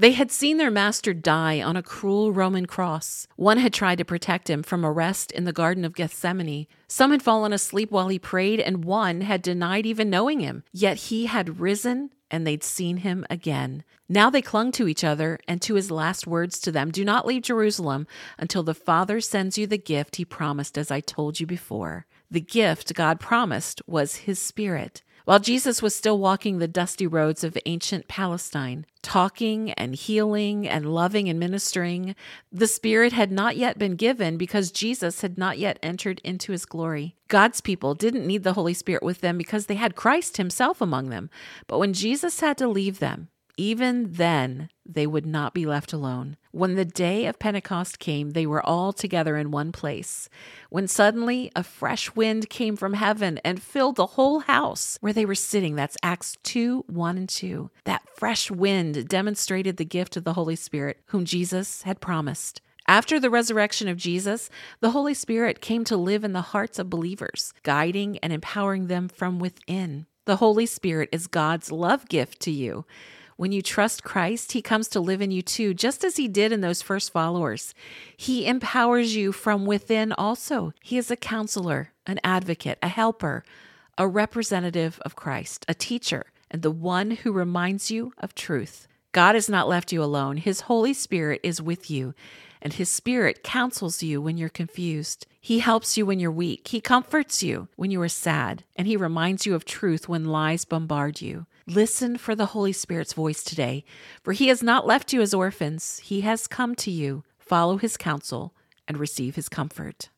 They had seen their master die on a cruel Roman cross. One had tried to protect him from arrest in the Garden of Gethsemane. Some had fallen asleep while he prayed, and one had denied even knowing him. Yet he had risen and they'd seen him again. Now they clung to each other and to his last words to them Do not leave Jerusalem until the Father sends you the gift he promised, as I told you before. The gift God promised was his Spirit. While Jesus was still walking the dusty roads of ancient Palestine, talking and healing and loving and ministering, the Spirit had not yet been given because Jesus had not yet entered into his glory. God's people didn't need the Holy Spirit with them because they had Christ himself among them. But when Jesus had to leave them, even then, they would not be left alone. When the day of Pentecost came, they were all together in one place. When suddenly a fresh wind came from heaven and filled the whole house where they were sitting. That's Acts 2 1 and 2. That fresh wind demonstrated the gift of the Holy Spirit, whom Jesus had promised. After the resurrection of Jesus, the Holy Spirit came to live in the hearts of believers, guiding and empowering them from within. The Holy Spirit is God's love gift to you. When you trust Christ, He comes to live in you too, just as He did in those first followers. He empowers you from within also. He is a counselor, an advocate, a helper, a representative of Christ, a teacher, and the one who reminds you of truth. God has not left you alone. His Holy Spirit is with you, and His Spirit counsels you when you're confused. He helps you when you're weak. He comforts you when you are sad, and He reminds you of truth when lies bombard you. Listen for the Holy Spirit's voice today, for he has not left you as orphans. He has come to you. Follow his counsel and receive his comfort.